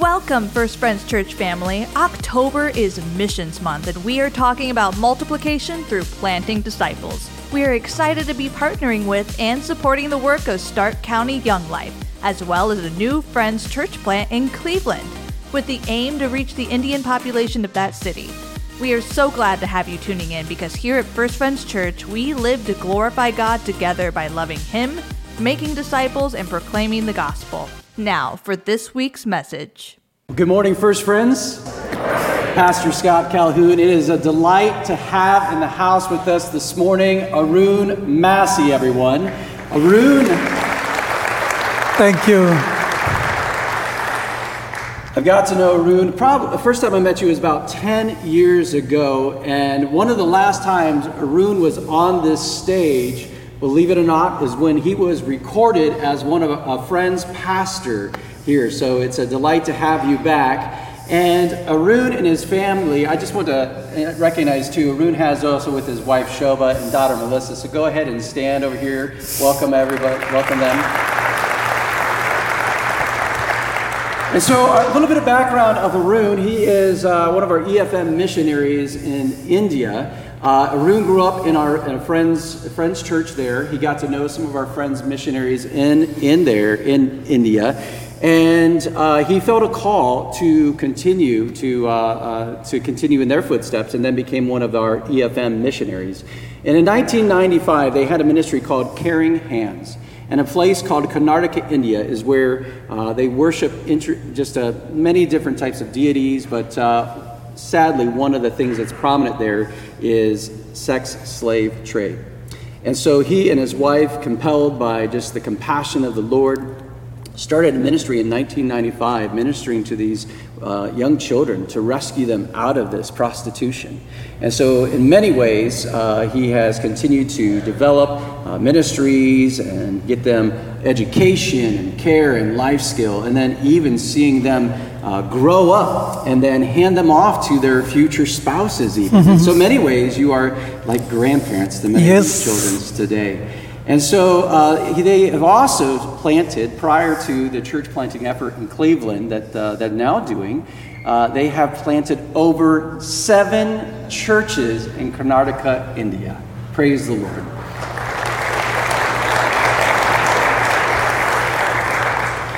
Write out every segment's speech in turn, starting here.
Welcome, First Friends Church family. October is Missions Month, and we are talking about multiplication through planting disciples. We are excited to be partnering with and supporting the work of Stark County Young Life, as well as a new Friends Church plant in Cleveland, with the aim to reach the Indian population of that city. We are so glad to have you tuning in because here at First Friends Church, we live to glorify God together by loving Him, making disciples, and proclaiming the gospel. Now, for this week's message. Good morning, First Friends. Pastor Scott Calhoun. It is a delight to have in the house with us this morning Arun Massey, everyone. Arun. Thank you. I've got to know Arun. Probably the first time I met you was about 10 years ago, and one of the last times Arun was on this stage believe it or not, is when he was recorded as one of a, friend's pastor here. So it's a delight to have you back. And Arun and his family, I just want to recognize too, Arun has also with his wife Shoba and daughter Melissa. So go ahead and stand over here. Welcome everybody, welcome them. And so, a little bit of background of Arun. He is uh, one of our EFM missionaries in India. Uh, Arun grew up in our in a friend's, a friend's church there. He got to know some of our friends' missionaries in, in there, in India. And uh, he felt a call to continue to, uh, uh to continue in their footsteps and then became one of our EFM missionaries. And in 1995, they had a ministry called Caring Hands. And a place called Karnataka, India, is where uh, they worship inter- just uh, many different types of deities, but sadly, one of the things that's prominent there is sex slave trade. And so he and his wife, compelled by just the compassion of the Lord, started a ministry in 1995, ministering to these uh, young children to rescue them out of this prostitution. And so, in many ways, uh, he has continued to develop uh, ministries and get them education and care and life skill, and then even seeing them uh, grow up and then hand them off to their future spouses, even. Mm-hmm. In so many ways, you are like grandparents to many yes. children today. And so uh, they have also planted, prior to the church planting effort in Cleveland that uh, they're now doing, uh, they have planted over seven churches in Karnataka, India. Praise the Lord.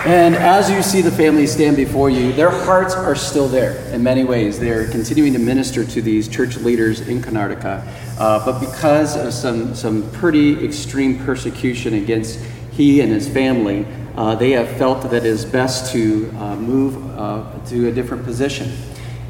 And as you see the families stand before you, their hearts are still there in many ways. They're continuing to minister to these church leaders in Karnataka. Uh, but because of some, some pretty extreme persecution against he and his family, uh, they have felt that it is best to uh, move uh, to a different position.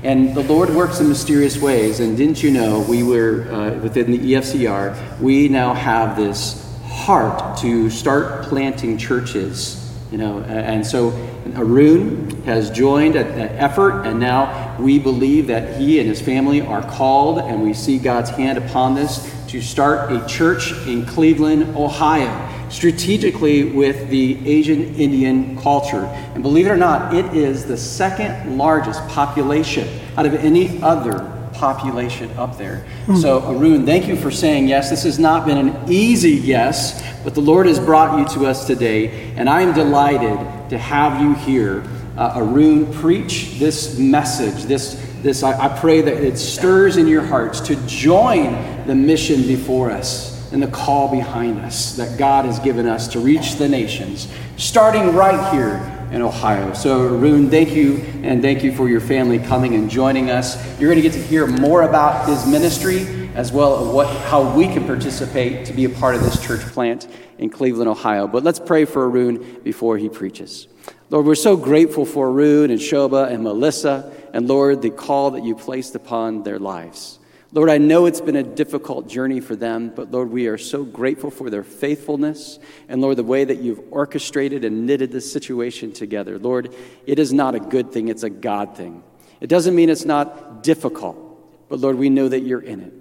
And the Lord works in mysterious ways. And didn't you know, we were uh, within the EFCR, we now have this heart to start planting churches you know, and so Arun has joined an effort, and now we believe that he and his family are called, and we see God's hand upon this to start a church in Cleveland, Ohio, strategically with the Asian Indian culture. And believe it or not, it is the second largest population out of any other population up there. Mm. So, Arun, thank you for saying yes. This has not been an easy yes, but the Lord has brought you to us today, and I am delighted to have you here. Uh, Arun, preach this message. This, this I, I pray that it stirs in your hearts to join the mission before us and the call behind us that God has given us to reach the nations, starting right here in Ohio. So, Arun, thank you, and thank you for your family coming and joining us. You're going to get to hear more about his ministry as well as what, how we can participate to be a part of this church plant in Cleveland, Ohio. But let's pray for Arun before he preaches. Lord, we're so grateful for Arun and Shoba and Melissa, and Lord, the call that you placed upon their lives. Lord, I know it's been a difficult journey for them, but Lord, we are so grateful for their faithfulness and Lord, the way that you've orchestrated and knitted this situation together. Lord, it is not a good thing, it's a God thing. It doesn't mean it's not difficult, but Lord, we know that you're in it.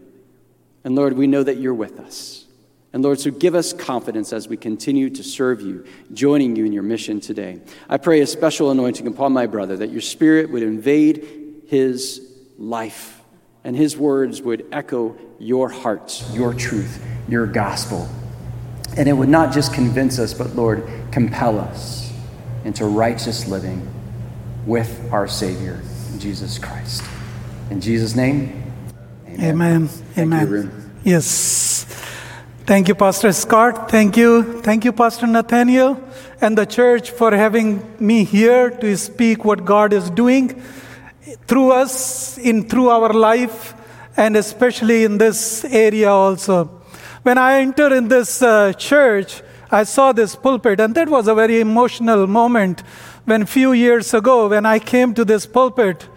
And Lord, we know that you're with us. And Lord, so give us confidence as we continue to serve you, joining you in your mission today. I pray a special anointing upon my brother that your spirit would invade his life and his words would echo your hearts, your truth, your gospel. And it would not just convince us, but Lord, compel us into righteous living with our Savior, Jesus Christ. In Jesus' name, Amen. Thank Amen. you, Yes. Thank you, Pastor Scott. Thank you. Thank you, Pastor Nathaniel and the church for having me here to speak what God is doing through us, in through our life, and especially in this area also. When I entered in this uh, church, I saw this pulpit, and that was a very emotional moment when few years ago, when I came to this pulpit,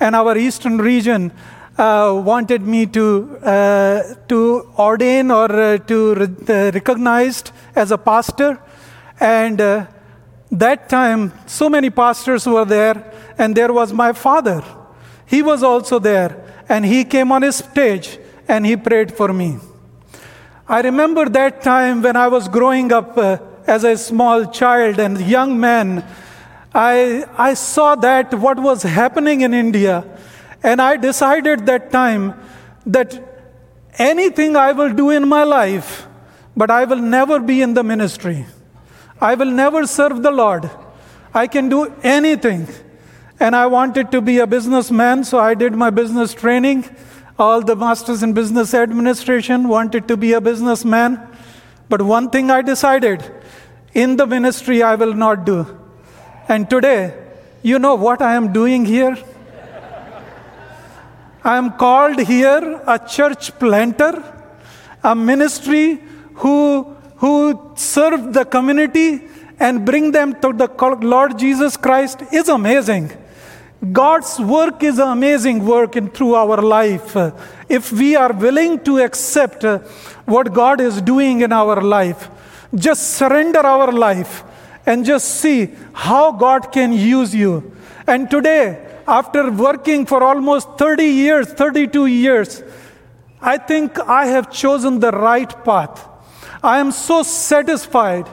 and our eastern region uh, wanted me to, uh, to ordain or uh, to re- uh, recognized as a pastor. And uh, that time, so many pastors were there, and there was my father. He was also there, and he came on his stage and he prayed for me. I remember that time when I was growing up uh, as a small child and young man. I, I saw that what was happening in India, and I decided that time that anything I will do in my life, but I will never be in the ministry. I will never serve the Lord. I can do anything. And I wanted to be a businessman, so I did my business training. All the masters in business administration wanted to be a businessman. But one thing I decided in the ministry I will not do. And today, you know what I am doing here? I am called here a church planter, a ministry who, who serve the community and bring them to the Lord Jesus Christ is amazing. God's work is an amazing work in through our life. If we are willing to accept what God is doing in our life, just surrender our life and just see how God can use you. And today, after working for almost 30 years, 32 years, I think I have chosen the right path. I am so satisfied.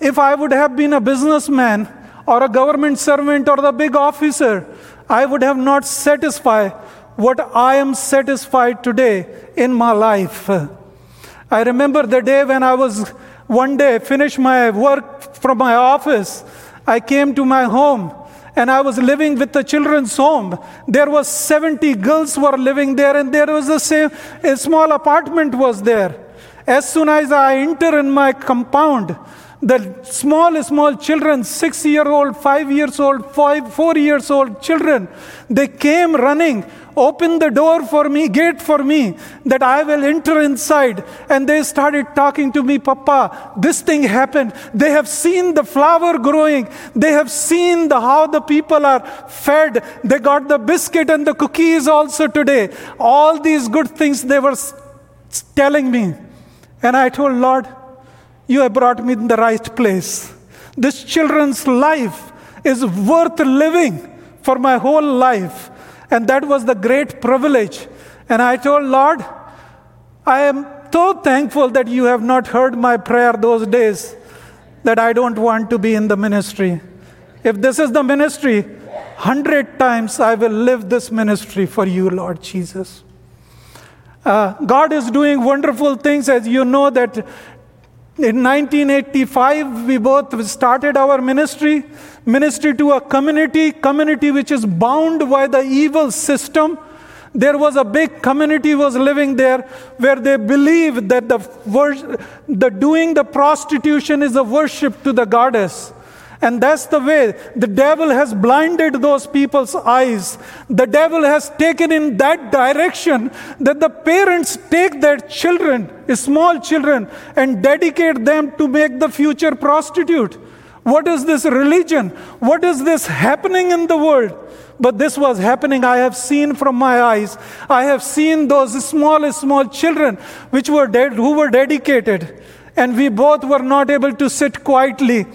If I would have been a businessman or a government servant or the big officer, I would have not satisfied what I am satisfied today in my life. I remember the day when I was one day finished my work from my office. I came to my home and I was living with the children's home. There was 70 girls were living there, and there was a same a small apartment was there. As soon as I enter in my compound, the small, small children, six year old, five years old, five, four years old children, they came running, opened the door for me, gate for me, that I will enter inside. And they started talking to me, Papa, this thing happened. They have seen the flower growing. They have seen the, how the people are fed. They got the biscuit and the cookies also today. All these good things they were telling me. And I told Lord, you have brought me in the right place. This children's life is worth living for my whole life. And that was the great privilege. And I told Lord, I am so thankful that you have not heard my prayer those days that I don't want to be in the ministry. If this is the ministry, hundred times I will live this ministry for you, Lord Jesus. Uh, God is doing wonderful things, as you know that in 1985 we both started our ministry ministry to a community community which is bound by the evil system. There was a big community was living there where they believed that the, the doing the prostitution is a worship to the goddess and that's the way the devil has blinded those people's eyes. The devil has taken in that direction that the parents take their children, small children, and dedicate them to make the future prostitute. What is this religion? What is this happening in the world? But this was happening. I have seen from my eyes. I have seen those small, small children which were dead, who were dedicated. And we both were not able to sit quietly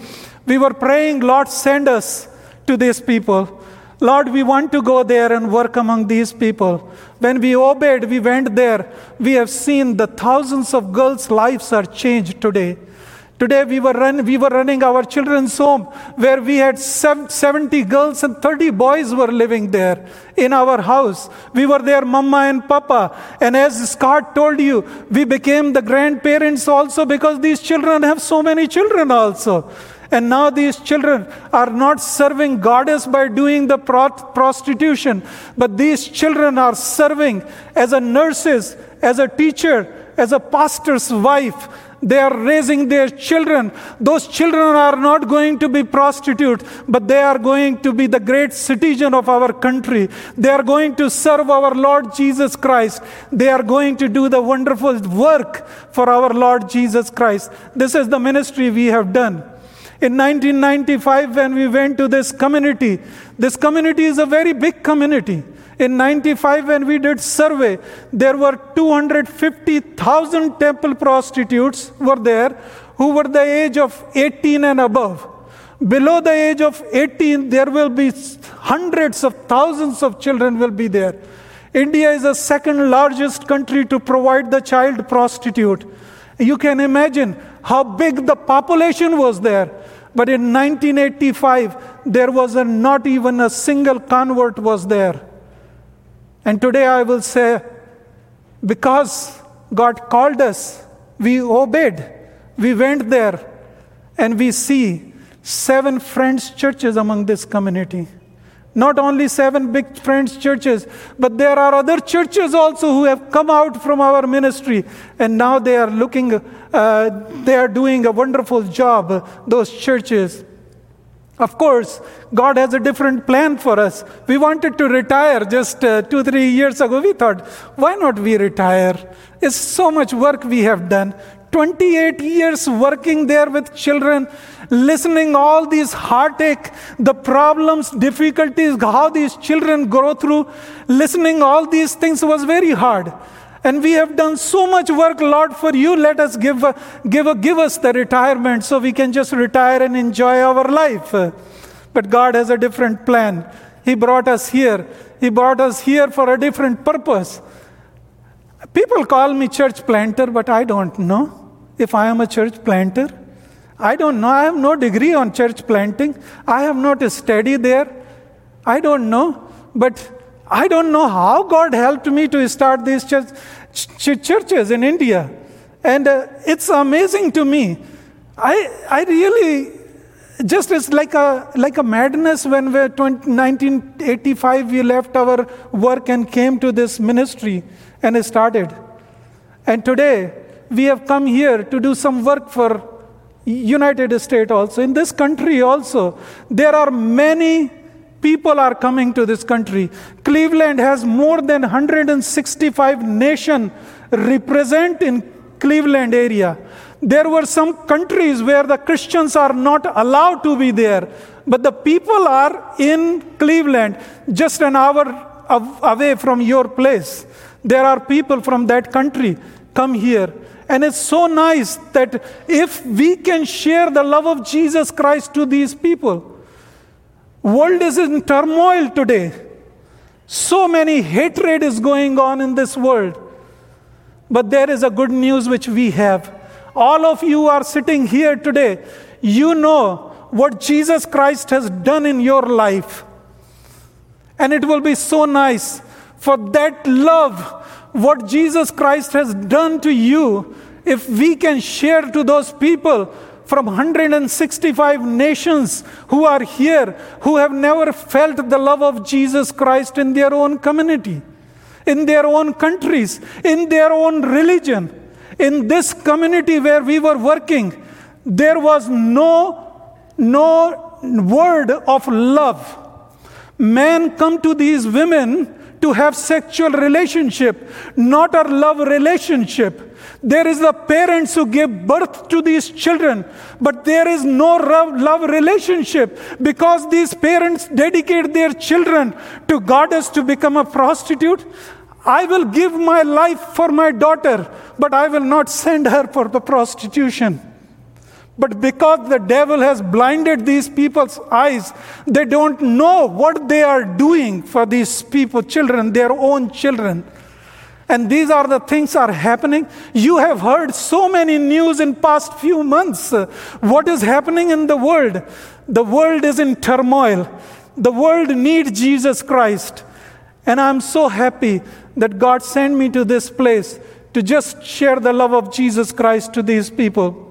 we were praying, Lord, send us to these people. Lord, we want to go there and work among these people. When we obeyed, we went there. We have seen the thousands of girls' lives are changed today. Today we were, run, we were running our children's home where we had 70 girls and 30 boys were living there in our house. We were there, mama and papa. And as Scott told you, we became the grandparents also because these children have so many children also. And now these children are not serving goddess by doing the prostitution, but these children are serving as a nurses, as a teacher, as a pastor's wife, they are raising their children. Those children are not going to be prostitutes, but they are going to be the great citizen of our country. They are going to serve our Lord Jesus Christ. They are going to do the wonderful work for our Lord Jesus Christ. This is the ministry we have done. In 1995, when we went to this community, this community is a very big community. In 95, when we did survey, there were 250,000 temple prostitutes were there who were the age of 18 and above. Below the age of 18, there will be hundreds of thousands of children will be there. India is the second largest country to provide the child prostitute. You can imagine how big the population was there. But in 1985, there was a, not even a single convert was there. And today I will say, because God called us, we obeyed. We went there and we see seven friends churches among this community. Not only seven big friends churches, but there are other churches also who have come out from our ministry and now they are looking, uh, they are doing a wonderful job, those churches. Of course, God has a different plan for us. We wanted to retire just uh, two, three years ago. We thought, why not we retire? It's so much work we have done. 28 years working there with children, listening all these heartache, the problems, difficulties, how these children grow through, listening all these things was very hard. And we have done so much work, Lord, for you. Let us give, give, give us the retirement so we can just retire and enjoy our life. But God has a different plan. He brought us here. He brought us here for a different purpose. People call me church planter, but I don't know if I am a church planter. I don't know. I have no degree on church planting. I have not studied there. I don't know. But I don't know how God helped me to start these church, ch- churches in India. And uh, it's amazing to me. I, I really, just it's like a, like a madness when we 20, 1985 we left our work and came to this ministry and started. And today we have come here to do some work for United States also. In this country also, there are many people are coming to this country. Cleveland has more than 165 nation represent in Cleveland area. There were some countries where the Christians are not allowed to be there, but the people are in Cleveland, just an hour away from your place. There are people from that country come here. And it's so nice that if we can share the love of Jesus Christ to these people, World is in turmoil today. So many hatred is going on in this world. But there is a good news which we have. All of you are sitting here today. You know what Jesus Christ has done in your life. And it will be so nice for that love, what Jesus Christ has done to you, if we can share to those people from 165 nations who are here who have never felt the love of Jesus Christ in their own community, in their own countries, in their own religion. In this community where we were working, there was no, no word of love. Men come to these women to have sexual relationship, not a love relationship. There is the parents who give birth to these children, but there is no love relationship because these parents dedicate their children to goddess to become a prostitute. I will give my life for my daughter, but I will not send her for the prostitution. But because the devil has blinded these people's eyes, they don't know what they are doing for these people, children, their own children. And these are the things are happening. You have heard so many news in past few months. What is happening in the world? The world is in turmoil. The world needs Jesus Christ. And I'm so happy that God sent me to this place to just share the love of Jesus Christ to these people.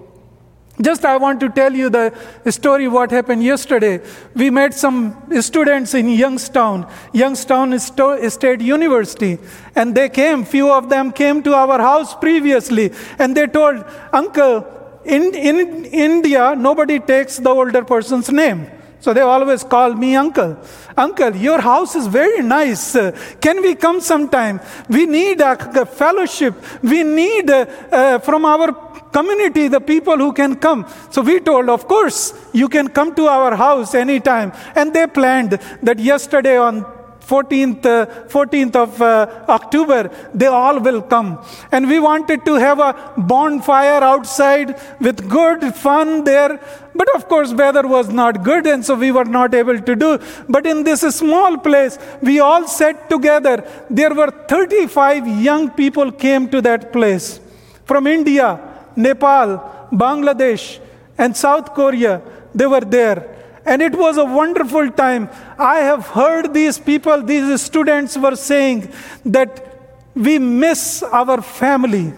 Just I want to tell you the story what happened yesterday. We met some students in Youngstown, Youngstown State University, and they came, few of them came to our house previously, and they told, Uncle, in, in India, nobody takes the older person's name. So they always call me uncle. Uncle, your house is very nice. can we come sometime? We need a, fellowship. We need uh, from our community the people who can come. So we told, of course, you can come to our house anytime. And they planned that yesterday on 14th, uh, 14th of uh, October, they all will come. And we wanted to have a bonfire outside with good fun there. But of course, weather was not good, and so we were not able to do. But in this small place, we all sat together. There were 35 young people came to that place from India, Nepal, Bangladesh, and South Korea. They were there. And it was a wonderful time. I have heard these people, these students were saying that we miss our family.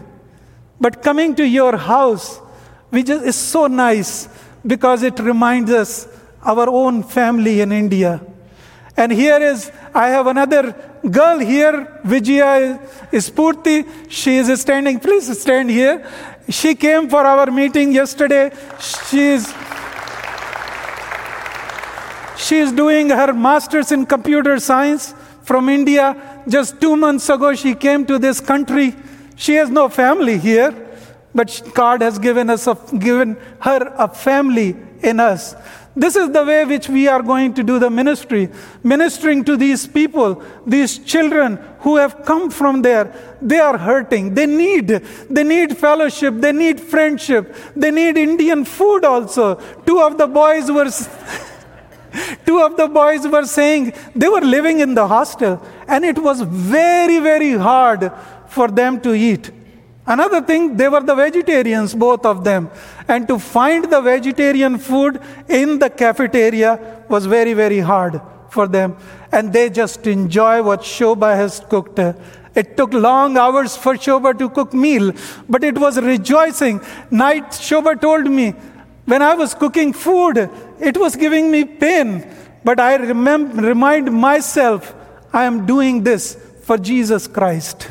But coming to your house, just, is so nice because it reminds us our own family in India. And here is, I have another girl here, Vijaya Spurti. She is standing, please stand here. She came for our meeting yesterday. She is she is doing her master's in computer science from India. Just two months ago, she came to this country. She has no family here, but God has given, us a, given her a family in us. This is the way which we are going to do the ministry, ministering to these people, these children who have come from there. They are hurting. They need, they need fellowship. They need friendship. They need Indian food also. Two of the boys were. Two of the boys were saying they were living in the hostel and it was very, very hard for them to eat. Another thing, they were the vegetarians, both of them. And to find the vegetarian food in the cafeteria was very, very hard for them. And they just enjoy what Shoba has cooked. It took long hours for Shoba to cook meal, but it was rejoicing. Night, Shoba told me, when I was cooking food, it was giving me pain, but I remind myself, I am doing this for Jesus Christ.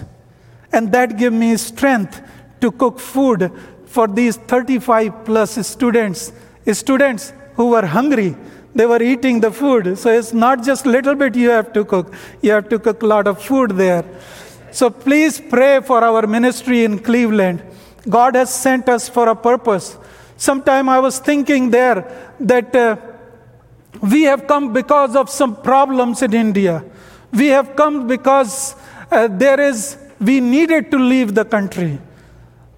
And that gave me strength to cook food for these 35 plus students, students who were hungry. They were eating the food. So it's not just little bit you have to cook. You have to cook a lot of food there. So please pray for our ministry in Cleveland. God has sent us for a purpose. Sometime I was thinking there that uh, we have come because of some problems in India. We have come because uh, there is, we needed to leave the country.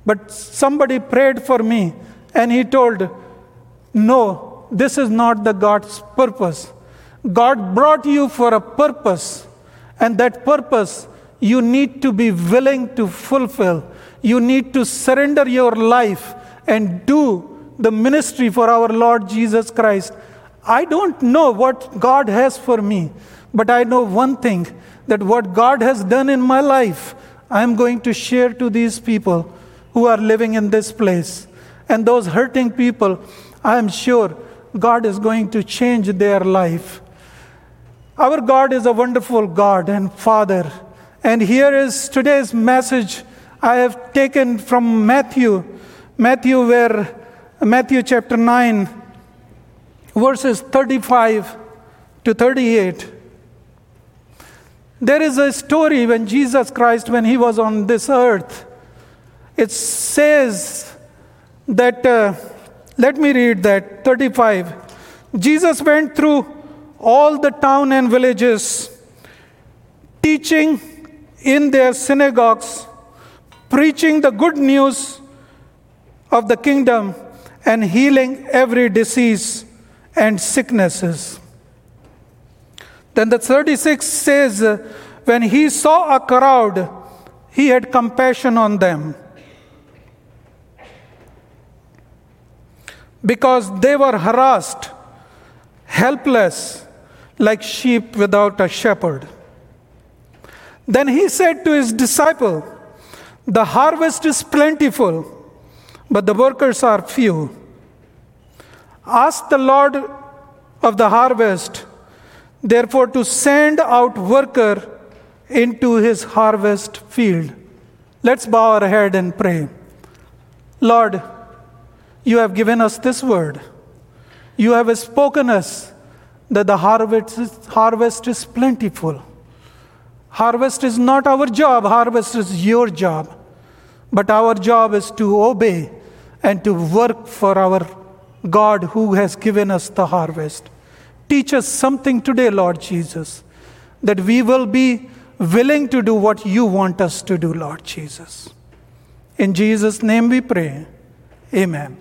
But somebody prayed for me and he told, No, this is not the God's purpose. God brought you for a purpose, and that purpose you need to be willing to fulfill. You need to surrender your life and do the ministry for our Lord Jesus Christ. I don't know what God has for me, but I know one thing that what God has done in my life, I am going to share to these people who are living in this place. And those hurting people, I am sure God is going to change their life. Our God is a wonderful God and Father. And here is today's message I have taken from Matthew Matthew, where Matthew chapter 9, verses 35 to 38. There is a story when Jesus Christ, when he was on this earth, it says that, uh, let me read that, 35. Jesus went through all the town and villages, teaching in their synagogues, preaching the good news of the kingdom and healing every disease and sicknesses. Then the 36 says, when he saw a crowd, he had compassion on them. Because they were harassed, helpless, like sheep without a shepherd. Then he said to his disciple, The harvest is plentiful but the workers are few. Ask the Lord of the harvest, therefore, to send out worker into his harvest field. Let's bow our head and pray. Lord, you have given us this word. You have spoken us that the harvest is, harvest is plentiful. Harvest is not our job, harvest is your job. But our job is to obey and to work for our God who has given us the harvest. Teach us something today, Lord Jesus, that we will be willing to do what you want us to do, Lord Jesus. In Jesus' name we pray. Amen.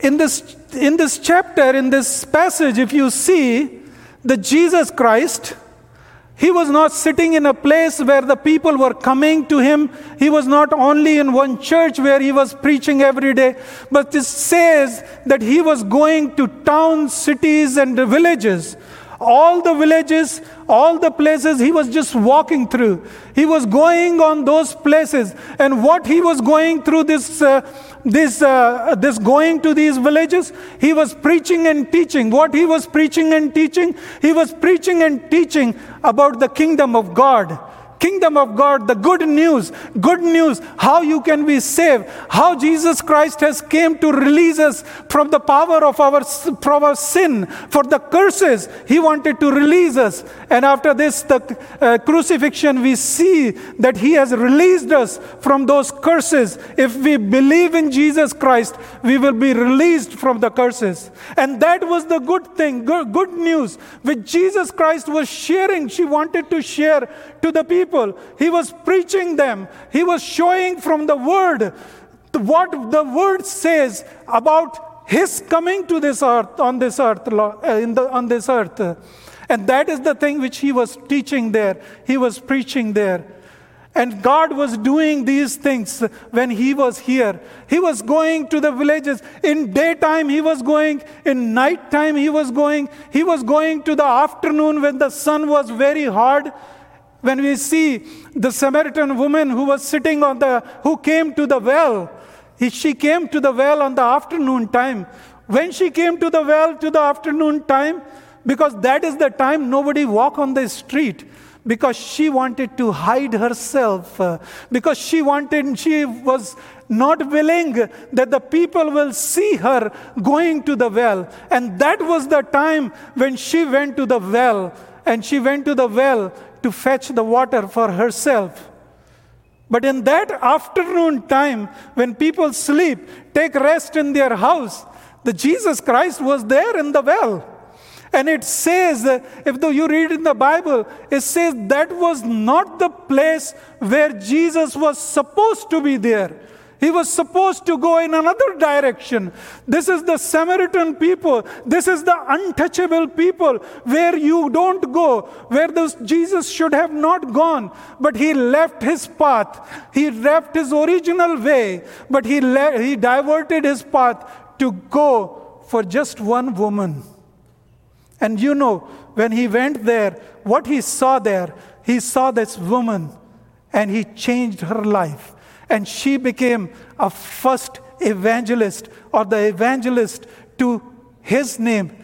In this, in this chapter, in this passage, if you see that Jesus Christ, he was not sitting in a place where the people were coming to him. He was not only in one church where he was preaching every day, but this says that he was going to towns, cities, and villages all the villages, all the places he was just walking through. He was going on those places. And what he was going through this, uh, this, uh, this going to these villages, he was preaching and teaching. What he was preaching and teaching? He was preaching and teaching about the kingdom of God kingdom of God, the good news, good news, how you can be saved, how Jesus Christ has came to release us from the power of our, from our sin, for the curses. He wanted to release us. And after this, the uh, crucifixion, we see that He has released us from those curses. If we believe in Jesus Christ, we will be released from the curses. And that was the good thing, good, good news, which Jesus Christ was sharing. She wanted to share to the people. He was preaching them. He was showing from the word what the word says about his coming to this earth on this earth eh, in the, on this earth. And that is the thing which he was teaching there. He was preaching there. And God was doing these things when He was here. He was going to the villages. In daytime, He was going. In nighttime, He was going. He was going to the afternoon when the sun was very hard when we see the Samaritan woman who was sitting on the, who came to the well, she came to the well on the afternoon time. When she came to the well to the afternoon time, because that is the time nobody walk on the street because she wanted to hide herself uh, because she wanted she was not willing that the people will see her going to the well and that was the time when she went to the well and she went to the well to fetch the water for herself. But in that afternoon time, when people sleep, take rest in their house, the Jesus Christ was there in the well. And it says, if you read in the Bible, it says that was not the place where Jesus was supposed to be there. He was supposed to go in another direction. This is the Samaritan people. This is the untouchable people where you don't go, where this Jesus should have not gone. But he left his path. He left his original way, but he, le- he diverted his path to go for just one woman. And you know, when he went there, what he saw there, he saw this woman and he changed her life. And she became a first evangelist or the evangelist to his name.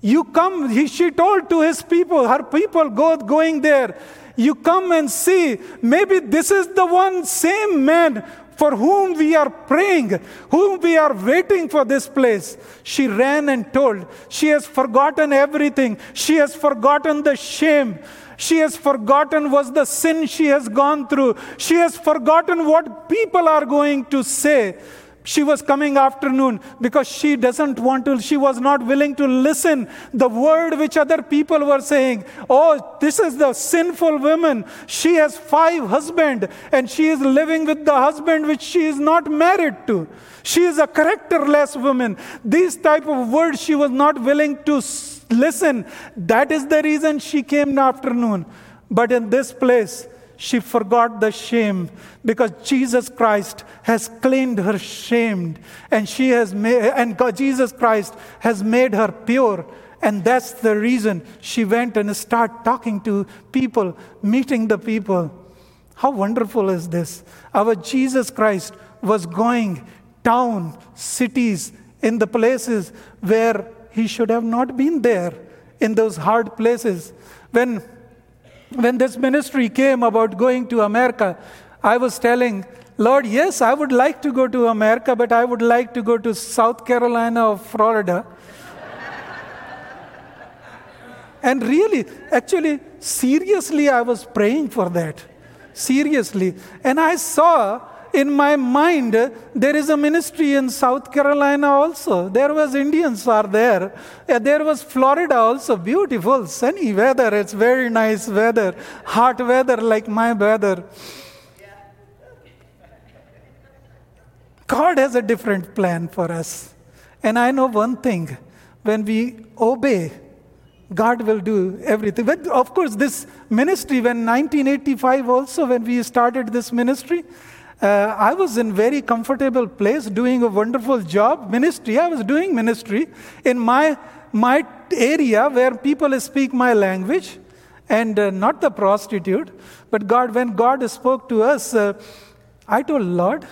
You come, he, she told to his people, her people go, going there. You come and see, maybe this is the one same man for whom we are praying, whom we are waiting for this place. She ran and told. She has forgotten everything. She has forgotten the shame. She has forgotten was the sin she has gone through. She has forgotten what people are going to say. She was coming afternoon because she doesn't want to, she was not willing to listen the word which other people were saying. Oh, this is the sinful woman. She has five husbands and she is living with the husband which she is not married to. She is a characterless woman. These type of words she was not willing to listen. That is the reason she came in afternoon. But in this place, she forgot the shame because Jesus Christ has cleaned her shamed and she has made, and God, Jesus Christ has made her pure. And that's the reason she went and started talking to people, meeting the people. How wonderful is this? Our Jesus Christ was going town, cities, in the places where he should have not been there, in those hard places. When, when this ministry came about going to America, I was telling, Lord, yes, I would like to go to America, but I would like to go to South Carolina or Florida. and really, actually, seriously, I was praying for that. Seriously. And I saw in my mind there is a ministry in south carolina also. There was indians are there. There was florida also. Beautiful sunny weather. It's very nice weather. Hot weather like my weather. God has a different plan for us. And i know one thing. When we obey God will do everything. But of course, this ministry, when 1985 also, when we started this ministry, uh, I was in very comfortable place doing a wonderful job, ministry. I was doing ministry in my, my area where people speak my language and uh, not the prostitute. But God, when God spoke to us, uh, I told Lord,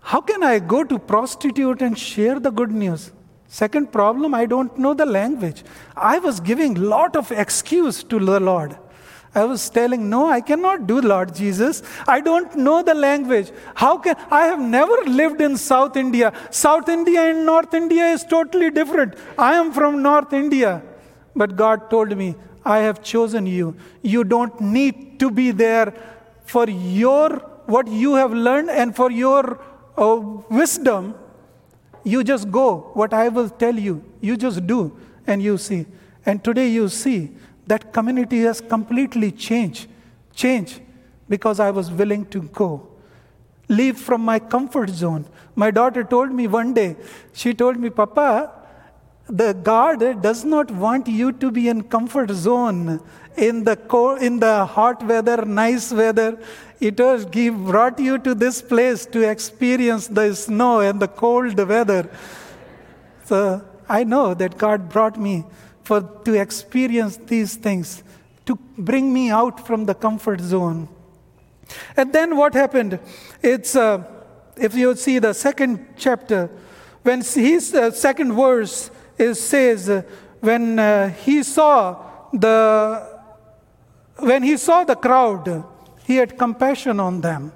how can I go to prostitute and share the good news? Second problem, I don't know the language. I was giving lot of excuse to the Lord. I was telling, no, I cannot do Lord Jesus. I don't know the language. How can I have never lived in South India. South India and North India is totally different. I am from North India. But God told me, I have chosen you. You don't need to be there for your what you have learned and for your uh, wisdom you just go, what I will tell you, you just do, and you see. And today you see that community has completely changed. Changed because I was willing to go. Leave from my comfort zone. My daughter told me one day, she told me, Papa, the God does not want you to be in comfort zone in the cold, in the hot weather, nice weather. It was He brought you to this place to experience the snow and the cold weather. So I know that God brought me for to experience these things, to bring me out from the comfort zone. And then what happened? It's uh, if you see the second chapter, when his uh, second verse is says uh, when uh, he saw the when he saw the crowd, he had compassion on them.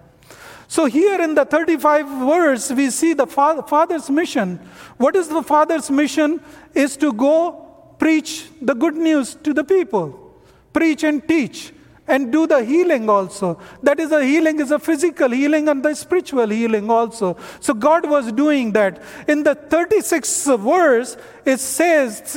So, here in the 35 verse, we see the Father's mission. What is the Father's mission? Is to go preach the good news to the people, preach and teach, and do the healing also. That is, a healing is a physical healing and the spiritual healing also. So, God was doing that. In the 36th verse, it says,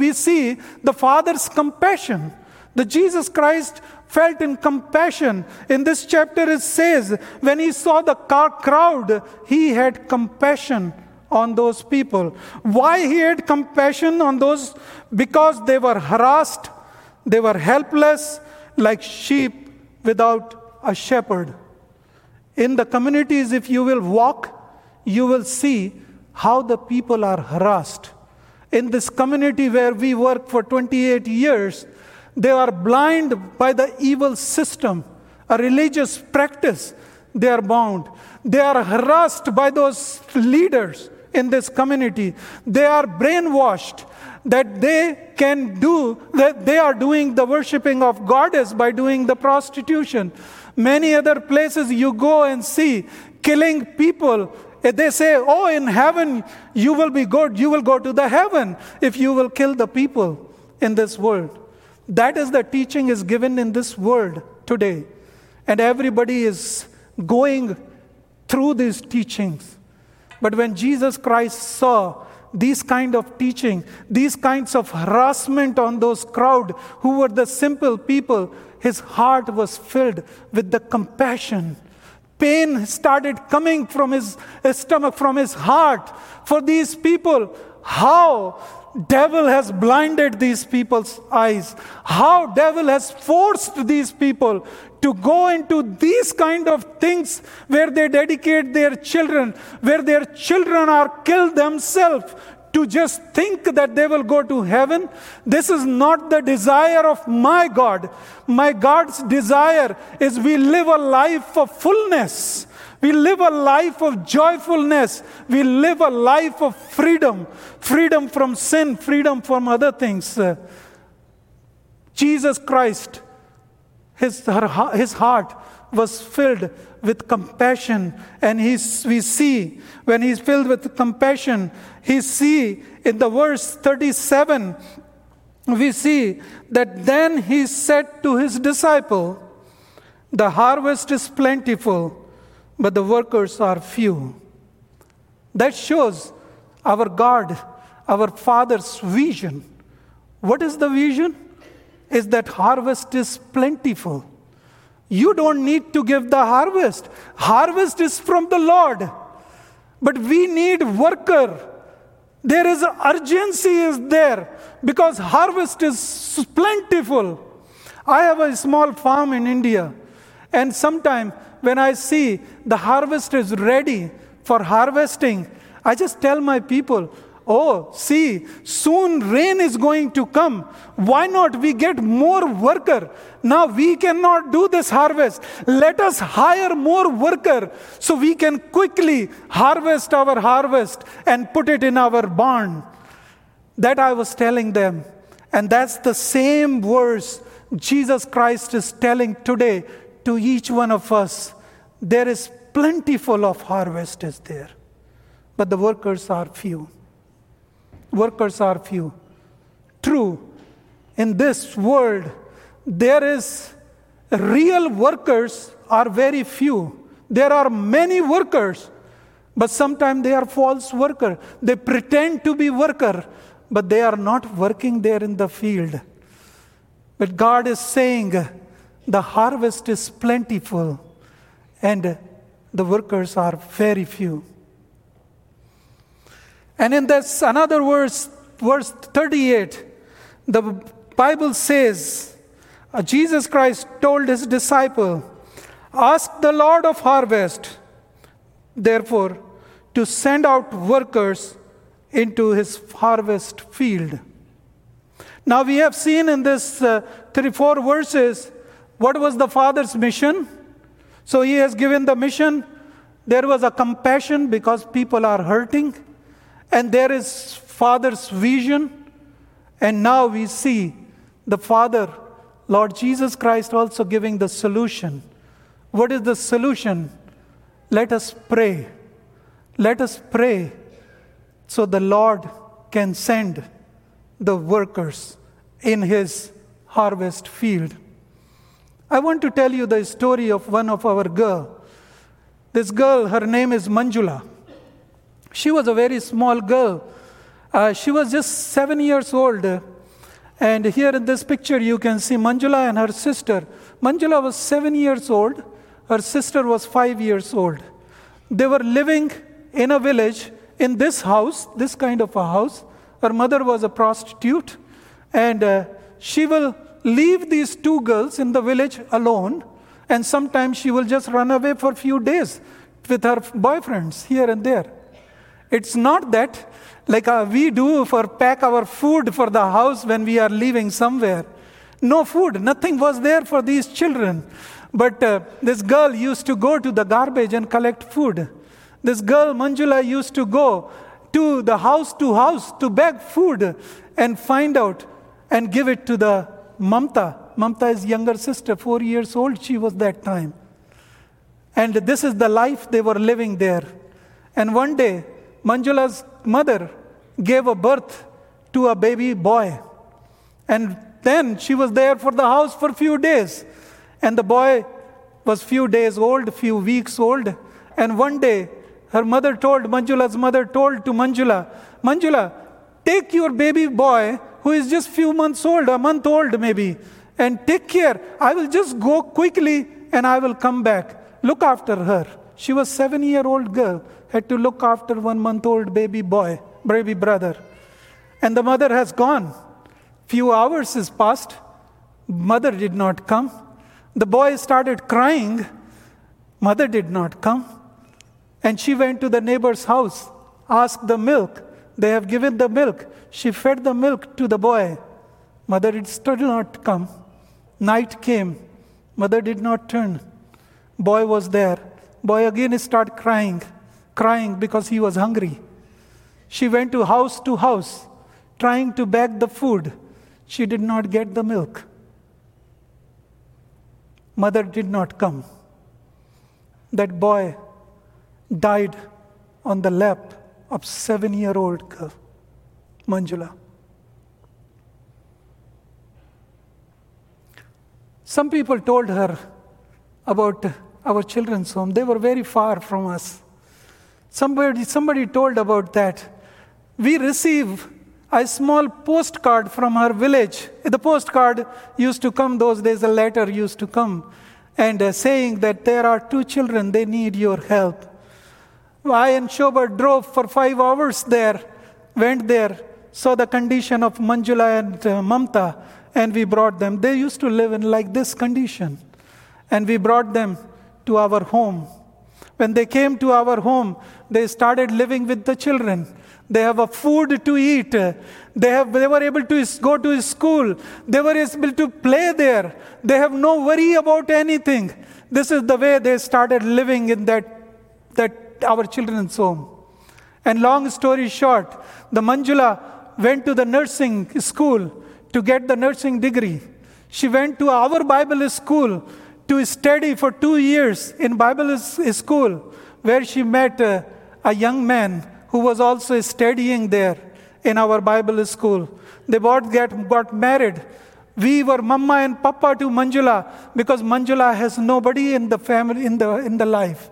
we see the Father's compassion. The Jesus Christ felt in compassion. In this chapter, it says, when he saw the crowd, he had compassion on those people. Why he had compassion on those? Because they were harassed, they were helpless, like sheep without a shepherd. In the communities, if you will walk, you will see how the people are harassed. In this community where we work for 28 years, they are blind by the evil system, a religious practice. They are bound. They are harassed by those leaders in this community. They are brainwashed that they can do, that they are doing the worshiping of goddess by doing the prostitution. Many other places you go and see killing people. Eh, they say, Oh, in heaven you will be good. You will go to the heaven if you will kill the people in this world. That is the teaching is given in this world today. And everybody is going through these teachings. But when Jesus Christ saw these kind of teaching, these kinds of harassment on those crowd who were the simple people, his heart was filled with the compassion. Pain started coming from his, his stomach, from his heart for these people. How devil has blinded these people's eyes how devil has forced these people to go into these kind of things where they dedicate their children where their children are killed themselves to just think that they will go to heaven. This is not the desire of my God. My God's desire is we live a life of fullness We live a life of joyfulness. We live a life of freedom freedom from sin, freedom from other things. Jesus Christ, his, her, his heart was filled with compassion. And he's, we see when he's filled with compassion, he see in the verse 37, we see that then he said to his disciple, The harvest is plentiful but the workers are few. That shows our God, our Father's vision. What is the vision? Is that harvest is plentiful. You don't need to give the harvest. Harvest is from the Lord. But we need worker. There is urgency is there because harvest is plentiful. I have a small farm in India and sometimes when I see the harvest is ready for harvesting, I just tell my people, Oh, see, soon rain is going to come. Why not we get more worker? Now we cannot do this harvest. Let us hire more worker so we can quickly harvest our harvest and put it in our barn. That I was telling them. And that's the same verse Jesus Christ is telling today to each one of us. There is plentiful of harvest is there, but the workers are few. Workers are few. True, in this world, there is real workers are very few. There are many workers, but sometimes they are false worker. They pretend to be worker, but they are not working there in the field. But God is saying, the harvest is plentiful and the workers are very few. And in this another verse, verse 38, the Bible says, uh, Jesus Christ told his disciple, Ask the Lord of harvest, therefore, to send out workers into his harvest field. Now, we have seen in this uh, three, four verses what was the Father's mission? So he has given the mission. There was a compassion because people are hurting. And there is Father's vision. And now we see the Father, Lord Jesus Christ, also giving the solution. What is the solution? Let us pray. Let us pray so the Lord can send the workers in his harvest field. I want to tell you the story of one of our girl. This girl, her name is Manjula. She was a very small girl. Uh, she was just seven years old. And here in this picture, you can see Manjula and her sister. Manjula was seven years old. Her sister was five years old. They were living in a village in this house, this kind of a house. Her mother was a prostitute. And uh, she will leave these two girls in the village alone, and sometimes she will just run away for a few days with her boyfriends here and there. It's not that like uh, we do for pack our food for the house when we are leaving somewhere. No food, nothing was there for these children. But uh, this girl used to go to the garbage and collect food. This girl, Manjula, used to go to the house to house to beg food and find out and give it to the Mamta. Mamta is younger sister, four years old she was that time. And this is the life they were living there. And one day, Manjula's mother gave a birth to a baby boy. And then she was there for the house for a few days. And the boy was few days old, few weeks old. And one day, her mother told, Manjula's mother told to Manjula, Manjula, take your baby boy who is just few months old, a month old maybe, and take care. I will just go quickly and I will come back. Look after her. She was seven year old girl, had to look after one month old baby boy, baby brother. And the mother has gone. Few hours has passed. Mother did not come. The boy started crying. Mother did not come. And she went to the neighbor's house, asked the milk. They have given the milk. She fed the milk to the boy. Mother did still not come. Night came. Mother did not turn. Boy was there. Boy again started crying, crying because he was hungry. She went to house to house trying to beg the food. She did not get the milk. Mother did not come. That boy died on the lap of seven year old girl, Manjula. Some people told her about our children's home. They were very far from us. Somebody, somebody told about that. We receive a small postcard from her village. The postcard used to come those days, a letter used to come, and uh, saying that there are two children, they need your help. I and Shobha drove for five hours there, went there, saw the condition of Manjula and uh, Mamta, and we brought them. They used to live in like this condition, and we brought them to our home. When they came to our home, they started living with the children. They have a food to eat. They, have, they were able to go to school. They were able to play there. They have no worry about anything. This is the way they started living in that, that our children's home. And long story short, the Manjula went to the nursing school to get the nursing degree. She went to our Bible school to study for two years in Bible school, where she met a, a young man who was also studying there in our Bible school. They both get, got married. We were mama and papa to Manjula because Manjula has nobody in the family, in the, in the life.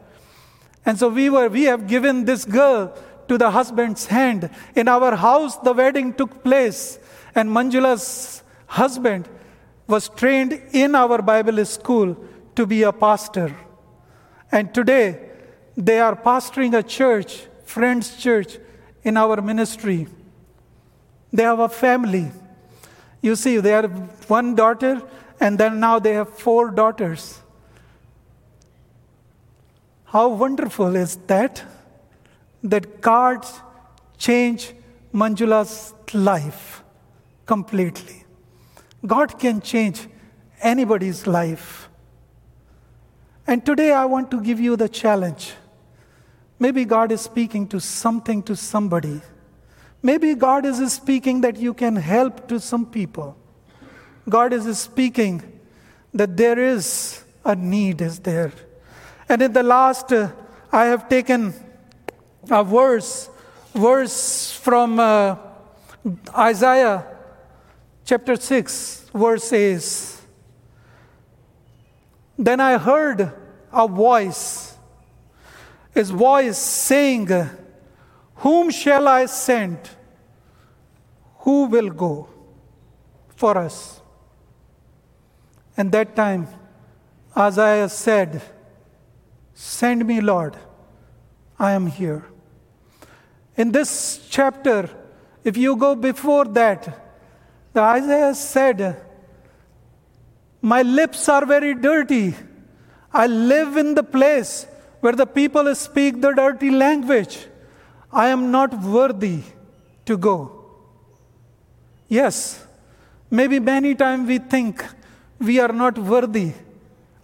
And so we were, we have given this girl to the husband's hand. In our house, the wedding took place, and Manjula's husband was trained in our Bible school to be a pastor. And today, they are pastoring a church Friends Church in our ministry. They have a family. You see, they have one daughter, and then now they have four daughters. How wonderful is that? That God changed Manjula's life completely. God can change anybody's life. And today I want to give you the challenge Maybe God is speaking to something to somebody. Maybe God is speaking that you can help to some people. God is speaking that there is a need is there. And in the last, uh, I have taken a verse, verse from uh, Isaiah chapter 6, verse Then I heard a voice his voice saying, Whom shall I send? Who will go for us? And that time, Isaiah said, Send me, Lord, I am here. In this chapter, if you go before that, the Isaiah said, My lips are very dirty. I live in the place where the people speak the dirty language. I am not worthy to go. Yes, maybe many times we think we are not worthy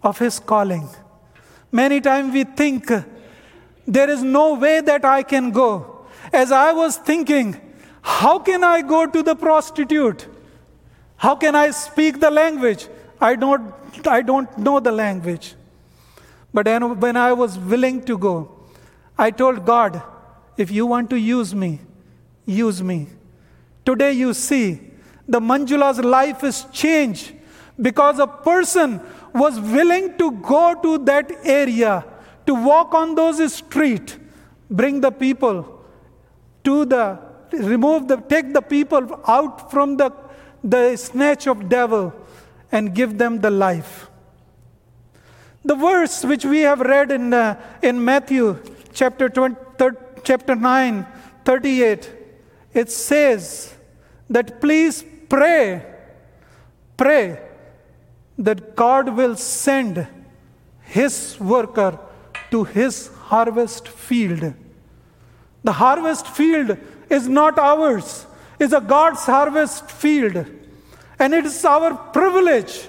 of His calling. Many times we think there is no way that I can go. As I was thinking, how can I go to the prostitute? How can I speak the language? I don't, I don't know the language. But when I was willing to go, I told God, if you want to use me, use me. Today you see the Manjula's life is changed because a person was willing to go to that area, to walk on those streets, bring the people to the, remove the, take the people out from the, the snatch of devil and give them the life. The verse which we have read in, uh, in Matthew chapter, 20, thir- chapter 9, 38, it says that please pray, pray that God will send his worker to his harvest field. The harvest field is not ours, it's a God's harvest field. And it is our privilege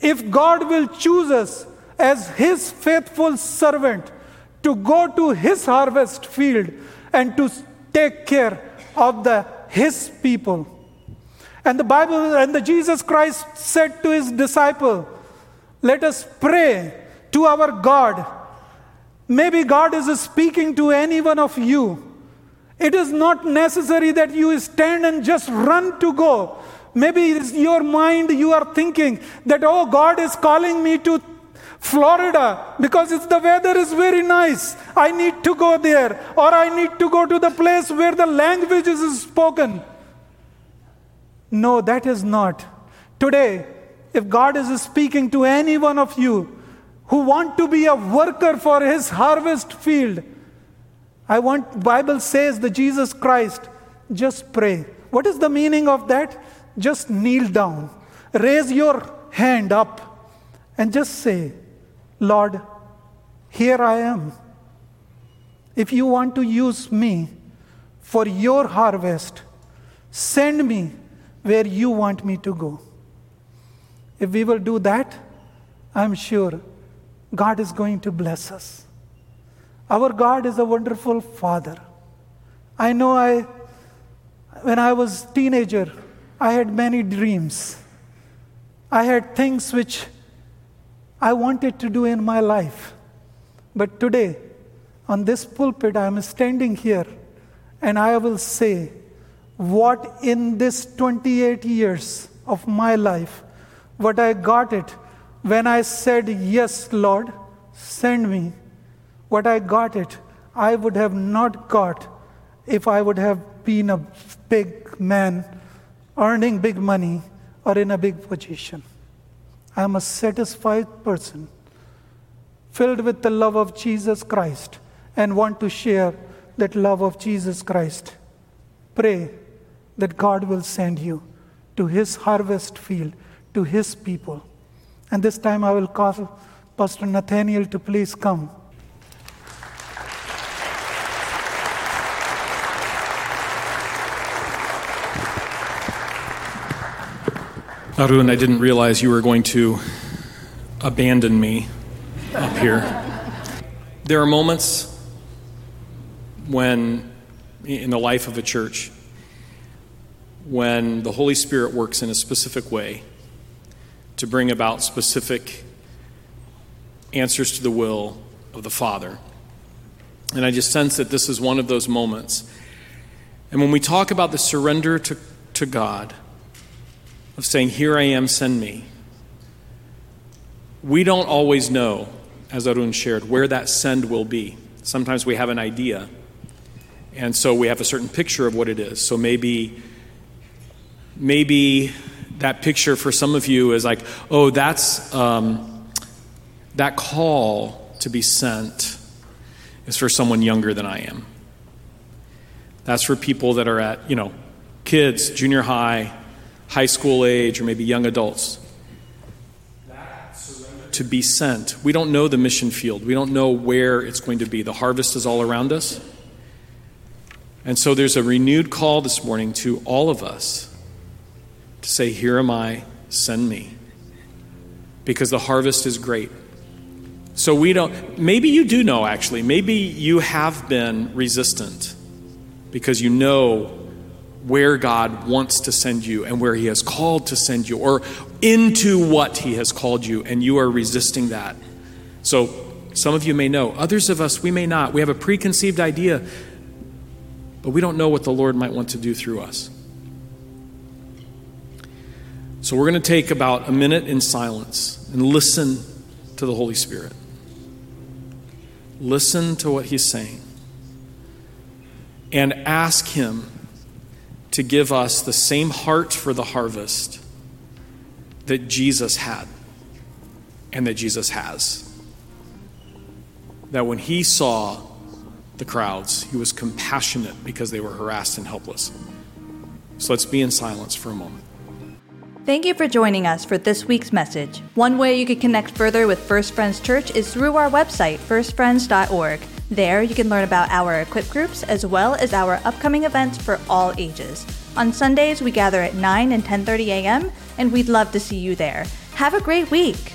if God will choose us as his faithful servant to go to his harvest field and to take care of the his people. And the Bible and the Jesus Christ said to his disciple, let us pray to our God. Maybe God is speaking to any one of you. It is not necessary that you stand and just run to go. Maybe it's your mind, you are thinking that, oh, God is calling me to Florida because it's the weather is very nice. I need to go there, or I need to go to the place where the language is spoken. No, that is not. Today, if God is speaking to any one of you who want to be a worker for his harvest field, I want Bible says the Jesus Christ just pray. What is the meaning of that? Just kneel down. Raise your hand up and just say, Lord, here I am. If you want to use me for your harvest, send me where you want me to go. If we will do that, I'm sure God is going to bless us. Our God is a wonderful Father. I know I, when I was teenager, I had many dreams. I had things which I wanted to do in my life. But today, on this pulpit, I am standing here and I will say what in this 28 years of my life what I got it when I said, Yes, Lord, send me. What I got it, I would have not got if I would have been a big man, earning big money, or in a big position. I am a satisfied person, filled with the love of Jesus Christ, and want to share that love of Jesus Christ. Pray that God will send you to his harvest field to his people. And this time I will call Pastor Nathaniel to please come. Arun, I didn't realize you were going to abandon me up here. There are moments when, in the life of a church, when the Holy Spirit works in a specific way to bring about specific answers to the will of the Father. And I just sense that this is one of those moments. And when we talk about the surrender to, to God, of saying, Here I am, send me, we don't always know, as Arun shared, where that send will be. Sometimes we have an idea, and so we have a certain picture of what it is. So maybe, maybe that picture for some of you is like, oh, that's um, that call to be sent is for someone younger than I am. That's for people that are at, you know, kids, junior high, high school age, or maybe young adults. To be sent. We don't know the mission field. We don't know where it's going to be. The harvest is all around us. And so there's a renewed call this morning to all of us to say, Here am I, send me. Because the harvest is great. So we don't, maybe you do know actually, maybe you have been resistant because you know where God wants to send you and where He has called to send you, or into what He has called you, and you are resisting that. So some of you may know, others of us, we may not. We have a preconceived idea, but we don't know what the Lord might want to do through us. So we're going to take about a minute in silence and listen to the Holy Spirit. Listen to what He's saying. And ask Him to give us the same heart for the harvest that Jesus had and that Jesus has. That when He saw the crowds, He was compassionate because they were harassed and helpless. So let's be in silence for a moment. Thank you for joining us for this week's message. One way you can connect further with First Friends Church is through our website, firstfriends.org. There, you can learn about our equip groups as well as our upcoming events for all ages. On Sundays, we gather at 9 and 10:30 a.m., and we'd love to see you there. Have a great week.